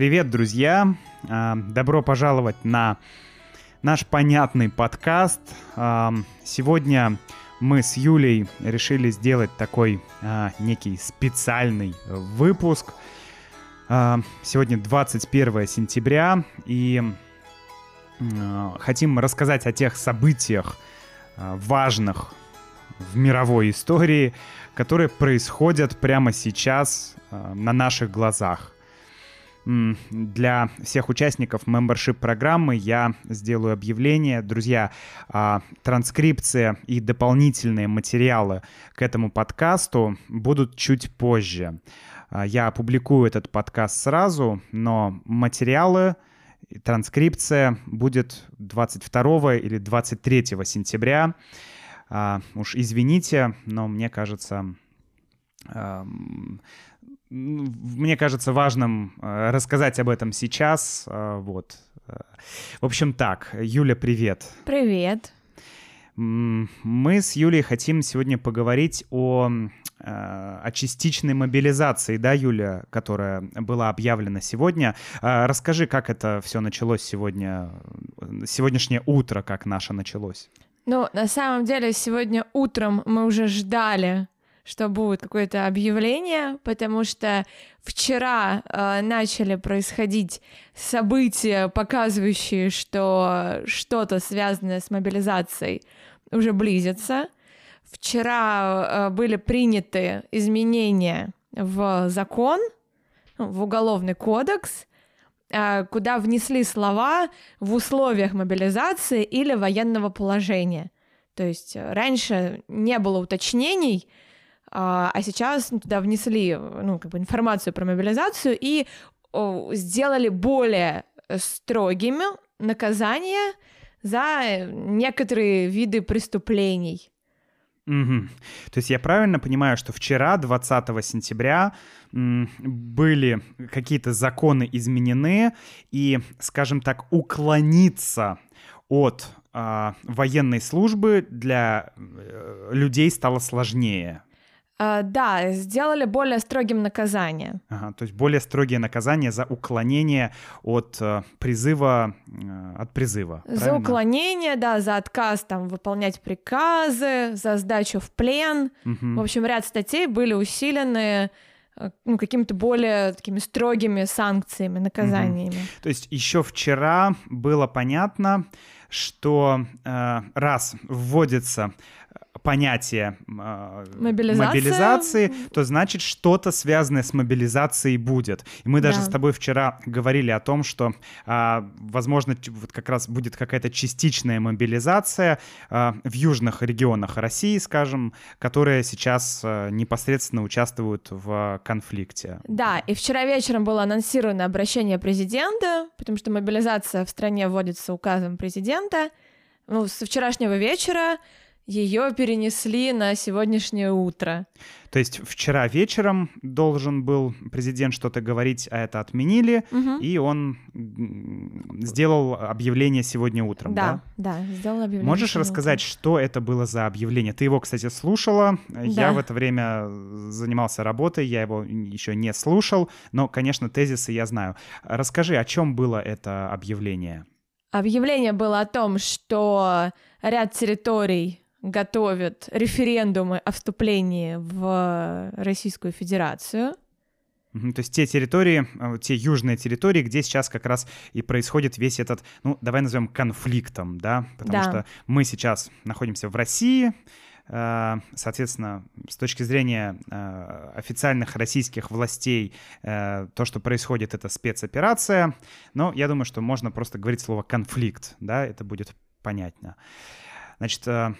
Привет, друзья! А, добро пожаловать на наш понятный подкаст. А, сегодня мы с Юлей решили сделать такой а, некий специальный выпуск. Сегодня 21 сентября, и хотим рассказать о тех событиях важных в мировой истории, которые происходят прямо сейчас на наших глазах. Для всех участников membership программы я сделаю объявление. Друзья, а, транскрипция и дополнительные материалы к этому подкасту будут чуть позже. А, я опубликую этот подкаст сразу, но материалы транскрипция будет 22 или 23 сентября. А, уж извините, но мне кажется, мне кажется важным э, рассказать об этом сейчас. Э, вот. В общем, так, Юля, привет. Привет. Мы с Юлей хотим сегодня поговорить о, э, о частичной мобилизации, да, Юля, которая была объявлена сегодня. Расскажи, как это все началось сегодня, сегодняшнее утро, как наше началось. Ну, на самом деле, сегодня утром мы уже ждали что будет какое-то объявление, потому что вчера э, начали происходить события, показывающие, что что-то связанное с мобилизацией уже близится. Вчера э, были приняты изменения в закон, в уголовный кодекс, э, куда внесли слова в условиях мобилизации или военного положения. То есть э, раньше не было уточнений, а, а сейчас ну, туда внесли ну, как бы информацию про мобилизацию и сделали более строгими наказания за некоторые виды преступлений. Угу. То есть я правильно понимаю, что вчера, 20 сентября, были какие-то законы изменены, и, скажем так, уклониться от э, военной службы для э, людей стало сложнее. Uh, да, сделали более строгим наказание. Ага, то есть более строгие наказания за уклонение от э, призыва, э, от призыва. За правильно? уклонение, да, за отказ там выполнять приказы, за сдачу в плен. Угу. В общем, ряд статей были усилены э, ну, какими-то более такими строгими санкциями, наказаниями. Угу. То есть еще вчера было понятно, что э, раз вводится понятие э, мобилизации, то значит что-то связанное с мобилизацией будет. И мы даже да. с тобой вчера говорили о том, что, э, возможно, вот как раз будет какая-то частичная мобилизация э, в южных регионах России, скажем, которые сейчас э, непосредственно участвуют в конфликте. Да, и вчера вечером было анонсировано обращение президента, потому что мобилизация в стране вводится указом президента. Ну, со вчерашнего вечера ее перенесли на сегодняшнее утро. То есть вчера вечером должен был президент что-то говорить, а это отменили, угу. и он сделал объявление сегодня утром, да? Да, да, сделал объявление. Можешь рассказать, утром. что это было за объявление? Ты его, кстати, слушала. Да. Я в это время занимался работой, я его еще не слушал, но, конечно, тезисы я знаю. Расскажи, о чем было это объявление? Объявление было о том, что ряд территорий готовят референдумы о вступлении в Российскую Федерацию. То есть те территории, э, те южные территории, где сейчас как раз и происходит весь этот, ну, давай назовем конфликтом, да, потому да. что мы сейчас находимся в России, э, соответственно, с точки зрения э, официальных российских властей, то, что происходит, это спецоперация, но я думаю, что можно просто говорить слово конфликт, да, это будет понятно. Значит, э,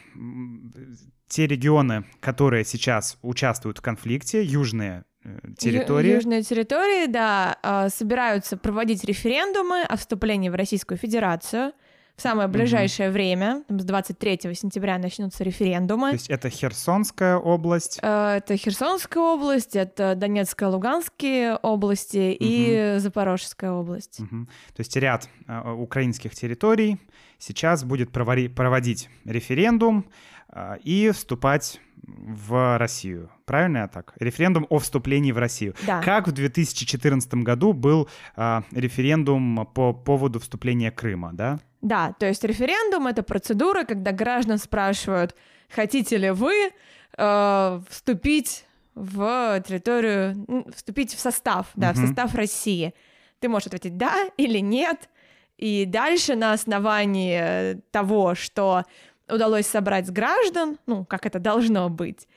те регионы, которые сейчас участвуют в конфликте, южные э, территории. Южные территории, да, э, собираются проводить референдумы о вступлении в Российскую Федерацию. В самое ближайшее угу. время, там, с 23 сентября начнутся референдумы. То есть это Херсонская область? Это Херсонская область, это Донецкая, Луганские области угу. и Запорожская область. Угу. То есть ряд э, украинских территорий сейчас будет проводить референдум э, и вступать в Россию. Правильно я так? Референдум о вступлении в Россию. Да. Как в 2014 году был э, референдум по поводу вступления Крыма, да? Да, то есть референдум — это процедура, когда граждан спрашивают, хотите ли вы э, вступить в территорию, вступить в состав, да, угу. в состав России. Ты можешь ответить «да» или «нет», и дальше на основании того, что удалось собрать с граждан, ну, как это должно быть,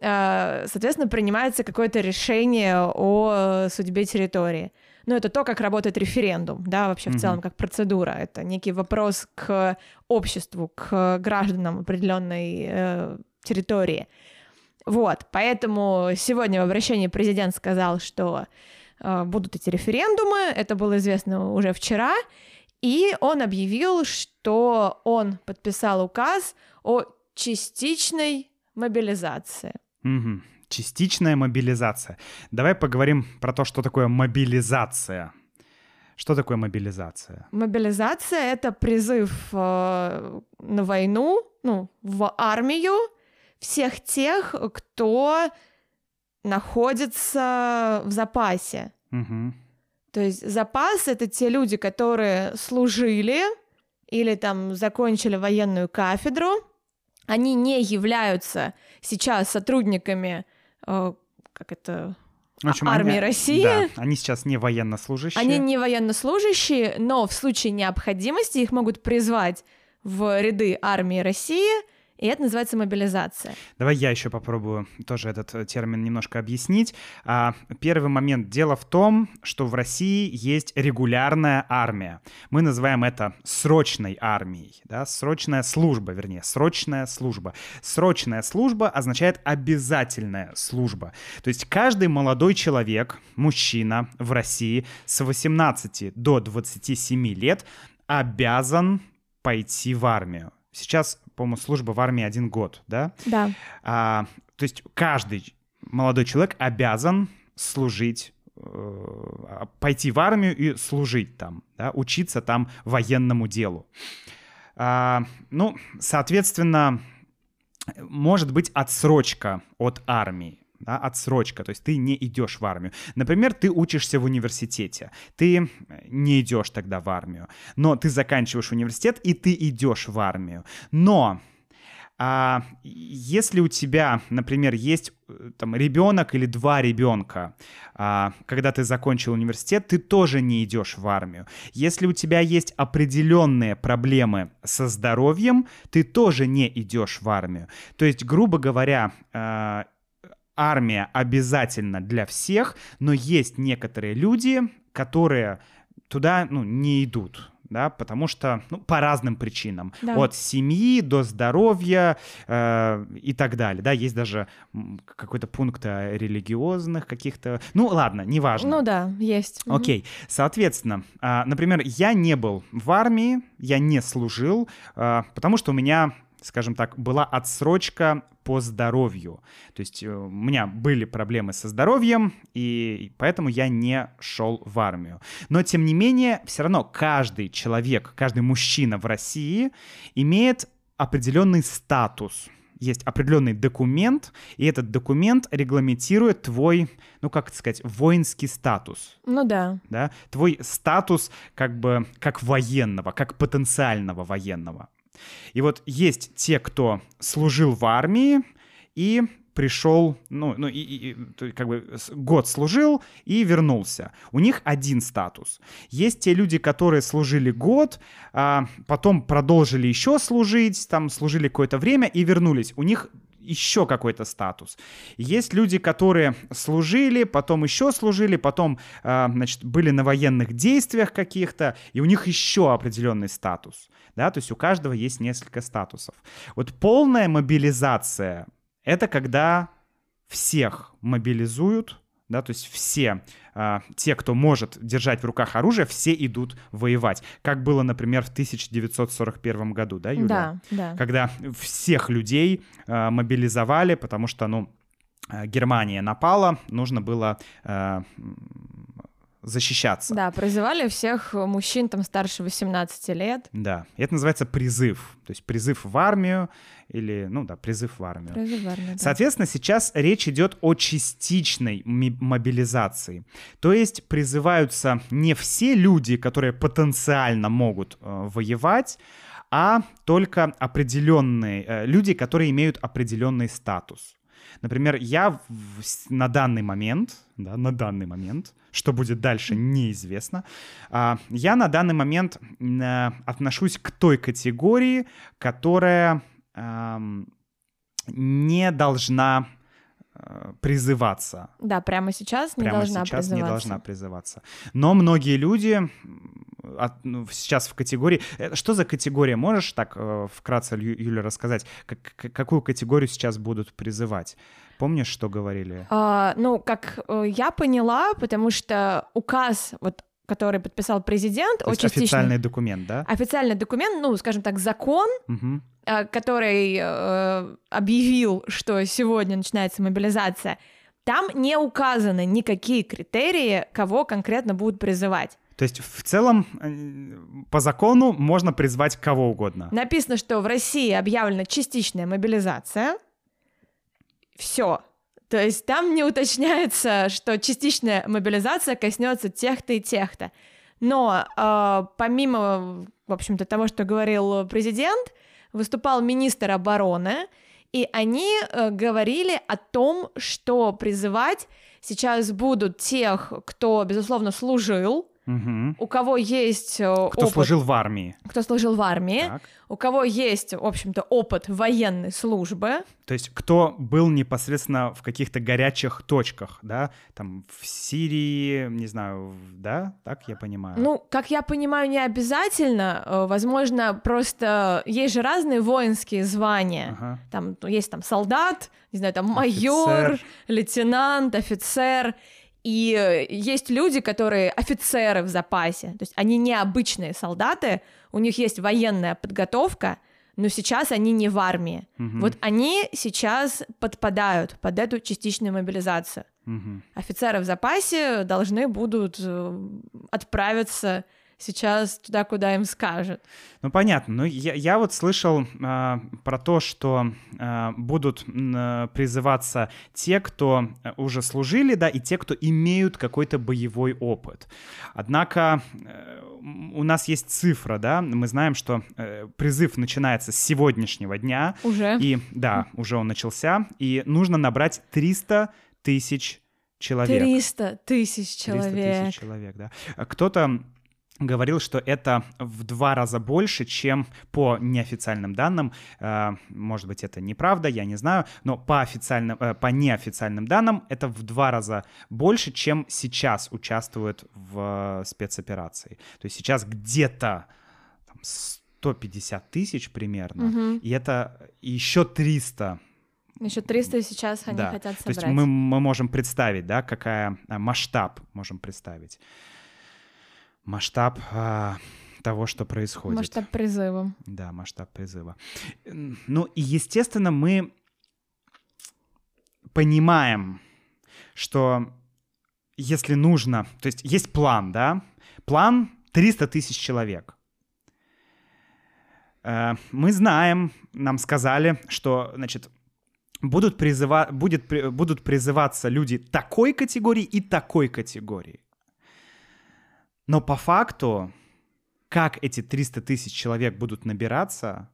э, соответственно, принимается какое-то решение о судьбе территории. Ну, это то, как работает референдум, да, вообще в mm-hmm. целом как процедура. Это некий вопрос к обществу, к гражданам определенной э, территории. Вот, поэтому сегодня в обращении президент сказал, что э, будут эти референдумы, это было известно уже вчера, и он объявил, что он подписал указ о частичной мобилизации. Угу. Частичная мобилизация. Давай поговорим про то, что такое мобилизация. Что такое мобилизация? Мобилизация — это призыв э, на войну, ну, в армию всех тех, кто находится в запасе. Угу. То есть запас это те люди, которые служили или там закончили военную кафедру. Они не являются сейчас сотрудниками, э, как это, в общем, армии они, России. Да, они сейчас не военнослужащие. Они не военнослужащие, но в случае необходимости их могут призвать в ряды армии России – и это называется мобилизация. Давай я еще попробую тоже этот э, термин немножко объяснить. А, первый момент. Дело в том, что в России есть регулярная армия. Мы называем это срочной армией. Да? Срочная служба, вернее, срочная служба. Срочная служба означает обязательная служба. То есть каждый молодой человек, мужчина в России с 18 до 27 лет обязан пойти в армию. Сейчас, по-моему, служба в армии один год, да? Да. А, то есть каждый молодой человек обязан служить э, пойти в армию и служить там, да, учиться там военному делу. А, ну, соответственно, может быть отсрочка от армии да, отсрочка, то есть ты не идешь в армию. Например, ты учишься в университете, ты не идешь тогда в армию, но ты заканчиваешь университет и ты идешь в армию. Но а если у тебя, например, есть э, там ребенок или два ребенка, а, когда ты закончил университет, ты тоже не идешь в армию. Если у тебя есть определенные проблемы со здоровьем, ты тоже не идешь в армию. То есть, грубо говоря, а, армия обязательно для всех, но есть некоторые люди, которые туда ну, не идут да, потому что, ну, по разным причинам, да. от семьи до здоровья э, и так далее, да, есть даже какой-то пункт о религиозных каких-то, ну, ладно, неважно. Ну да, есть. Окей, соответственно, э, например, я не был в армии, я не служил, э, потому что у меня скажем так, была отсрочка по здоровью. То есть э, у меня были проблемы со здоровьем, и поэтому я не шел в армию. Но, тем не менее, все равно каждый человек, каждый мужчина в России имеет определенный статус есть определенный документ, и этот документ регламентирует твой, ну как сказать, воинский статус. Ну да. Да, твой статус как бы как военного, как потенциального военного. И вот есть те, кто служил в армии и пришел, ну, ну и, и, и как бы год служил и вернулся. У них один статус. Есть те люди, которые служили год, а потом продолжили еще служить, там служили какое-то время и вернулись. У них еще какой-то статус. Есть люди, которые служили, потом еще служили, потом, э, значит, были на военных действиях каких-то, и у них еще определенный статус. Да, то есть у каждого есть несколько статусов. Вот полная мобилизация — это когда всех мобилизуют, да, то есть все а, те, кто может держать в руках оружие, все идут воевать. Как было, например, в 1941 году, да, Юля? Да, да. Когда всех людей а, мобилизовали, потому что, ну, а, Германия напала, нужно было а, защищаться. Да, призывали всех мужчин там старше 18 лет. Да, это называется призыв, то есть призыв в армию или, ну да, призыв в армию. Призыв в армию, да. Соответственно, сейчас речь идет о частичной мобилизации. То есть призываются не все люди, которые потенциально могут э, воевать, а только определенные э, люди, которые имеют определенный статус. Например, я в- на данный момент, да, на данный момент, что будет дальше, неизвестно. а, Я на данный момент э, отношусь к той категории, которая не должна э, призываться. Да, прямо сейчас не Прямо должна сейчас призываться. не должна призываться. Но многие люди от- ну, сейчас в категории... э, Что за категория? Можешь так э, вкратце, Ю- Юля, рассказать, как- какую категорию сейчас будут призывать? Помнишь, что говорили? А, ну, как э, я поняла, потому что указ, вот, который подписал президент, То о есть официальный документ, да? официальный документ, ну, скажем так, закон, э, который э, объявил, что сегодня начинается мобилизация, там не указаны никакие критерии, кого конкретно будут призывать. То есть в целом э, по закону можно призвать кого угодно. Написано, что в России объявлена частичная мобилизация. Все. То есть там не уточняется, что частичная мобилизация коснется тех-то и тех-то. Но э, помимо, в общем-то, того, что говорил президент, выступал министр обороны, и они э, говорили о том, что призывать сейчас будут тех, кто, безусловно, служил, Мгм. у кого есть э, Кто опыт, служил в армии. кто служил в армии, Так. у кого есть, в общем-то, опыт военной службы, То есть кто был непосредственно в каких-то горячих точках, да, там в Сирии, не знаю, да, так я понимаю. ну, как я понимаю, не обязательно, э, возможно, просто есть же разные воинские звания. Ага. Там ну, есть там солдат, не знаю, там майор, Офицер. лейтенант, офицер. И есть люди, которые офицеры в запасе. То есть они не обычные солдаты, у них есть военная подготовка, но сейчас они не в армии. Мгм. Вот они сейчас подпадают под эту частичную мобилизацию. Мгм. Офицеры в запасе должны будут э, отправиться сейчас туда, куда им скажут. Ну понятно. Ну я, я вот слышал а, про то, что а, будут а, призываться те, кто э, уже служили, да, и те, кто имеют какой-то боевой опыт. Однако э, у нас есть цифра, да, мы знаем, что э, призыв начинается с сегодняшнего дня, Уже. и да, уже он начался, и нужно набрать 300 тысяч человек. 300 тысяч 300 человек. тысяч человек, да. Кто-то говорил, что это в два раза больше, чем по неофициальным данным. Э, Может быть, это неправда, я не знаю, но по официальным, э, по неофициальным данным это в два раза больше, чем сейчас участвуют в э, спецоперации. То есть сейчас где-то там, 150 тысяч примерно, Мгм. и это еще 300 Еще 300 сейчас они да. хотят То есть собрать. мы, мы можем представить, да, какая масштаб можем представить. Масштаб а, того, что происходит. Масштаб призыва. Да, масштаб призыва. Ну и, естественно, мы понимаем, что если нужно, то есть есть план, да, план 300 тысяч человек. Э, Мы знаем, нам сказали, что, значит, будут, призыва... будет, будут призываться люди такой категории и такой категории. Но по факту, как эти 300 тысяч человек будут набираться,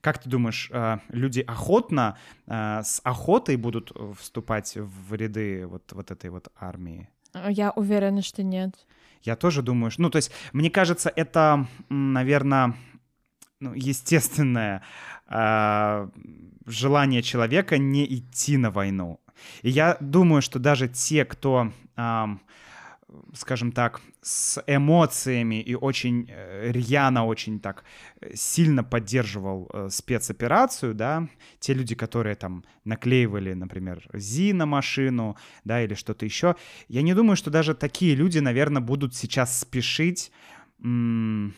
как ты думаешь, э, люди охотно, э, с охотой будут э, вступать в ряды вот, вот этой вот армии? Я уверена, что нет. Я тоже думаю, что, ну, то есть, мне кажется, это, наверное, ну, естественное э, желание человека не идти на войну. И я думаю, что даже те, кто, ам, скажем так, с эмоциями и очень э, рьяно, очень так э, сильно поддерживал э, спецоперацию, да, те люди, которые там наклеивали, например, ЗИ на машину, да, или что-то еще, я не думаю, что даже такие люди, наверное, будут сейчас спешить, м,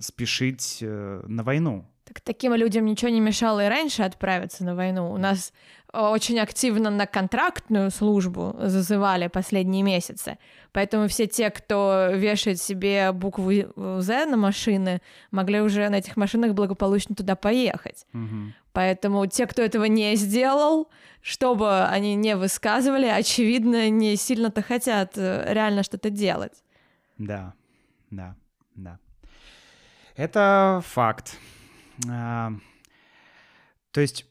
спешить на войну. Так таким людям ничего не мешало и раньше отправиться на войну. У нас очень активно на контрактную службу зазывали последние месяцы. Поэтому все те, кто вешает себе букву «З» на машины, могли уже на этих машинах благополучно туда поехать. Мгм. Поэтому те, кто этого не сделал, что бы они не высказывали, очевидно, не сильно-то хотят э, реально что-то делать. Да, да, да. Это факт. А, то есть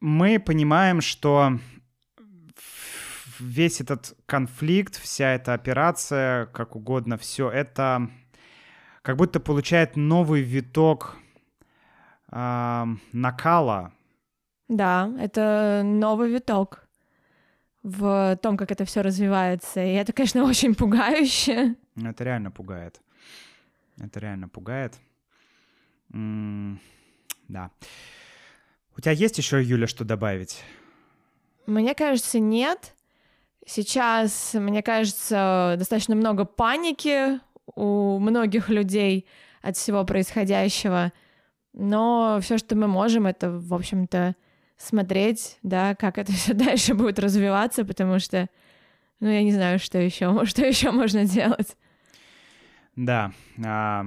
мы понимаем, что весь этот конфликт, вся эта операция, как угодно, все это как будто получает новый виток а, накала. Да, это новый виток в том, как это все развивается. И это, конечно, очень пугающе. Это реально пугает. Это реально пугает. М, Да. У тебя есть еще, Юля, что добавить? Мне кажется, нет. Сейчас, мне кажется, достаточно много паники у многих людей от всего происходящего. Но все, что мы можем, это, в общем-то, смотреть, да, как это все дальше будет развиваться, потому что, ну, я не знаю, что еще, что еще можно делать. Да, а,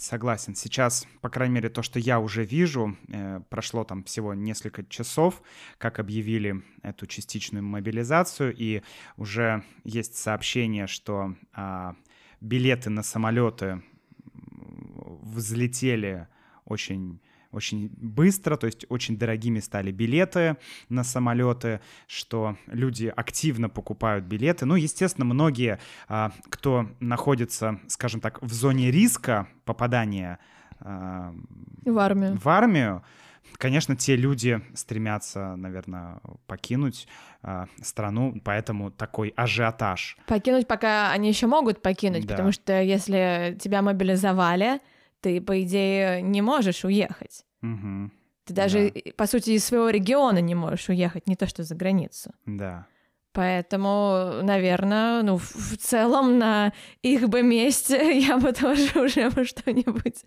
согласен. Сейчас, по крайней мере, то, что я уже вижу, э, прошло там всего несколько часов, как объявили эту частичную мобилизацию, и уже есть сообщение, что а, билеты на самолеты взлетели очень очень быстро, то есть очень дорогими стали билеты на самолеты, что люди активно покупают билеты. Ну, естественно, многие, а, кто находится, скажем так, в зоне риска попадания а, В армию. в армию, конечно, те люди стремятся, наверное, покинуть а, страну, поэтому такой ажиотаж. Покинуть, пока они еще могут покинуть, Да. потому что если тебя мобилизовали, ты, по идее, не можешь уехать. Мгм. Ты даже, Да. по сути, из своего региона не можешь уехать, не то что за границу. Да. Поэтому, наверное, ну, в, в целом на их бы месте я бы тоже уже бы что-нибудь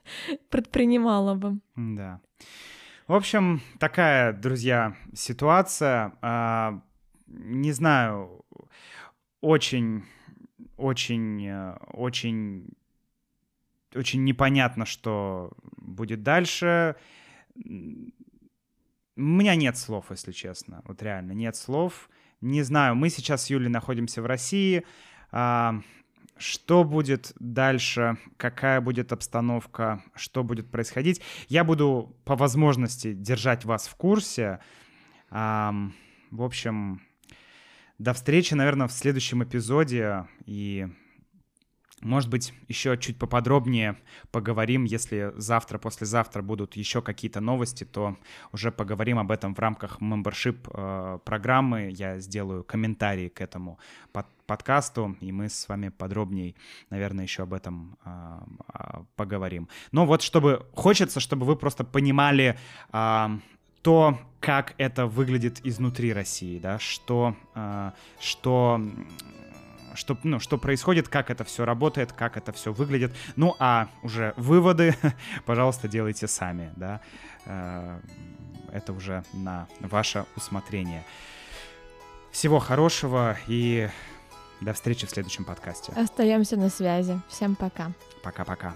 предпринимала бы. Да. В общем, такая, друзья, ситуация. А, не знаю, очень, очень, э, очень, очень непонятно, что будет дальше. У меня нет слов, если честно. Вот реально, нет слов. Не знаю, мы сейчас с Юлей находимся в России. А, что будет дальше, какая будет обстановка, что будет происходить. Я буду по возможности держать вас в курсе. В общем, до встречи, наверное, в следующем эпизоде. И, может быть, еще чуть поподробнее поговорим. Если завтра, послезавтра будут еще какие-то новости, то уже поговорим об этом в рамках мембершип э, программы. Я сделаю комментарии к этому под- подкасту, и мы с вами подробнее, наверное, еще об этом а, а, поговорим. Но вот чтобы хочется, чтобы вы просто понимали а, то, как это выглядит изнутри России, да, что, а, что что, ну, что происходит, как это все работает, как это все выглядит. Ну, а уже выводы, пожалуйста, делайте сами, да. Э, Это уже на ваше усмотрение. Всего хорошего и до встречи в следующем подкасте. Остаемся на связи. Всем пока. Пока-пока.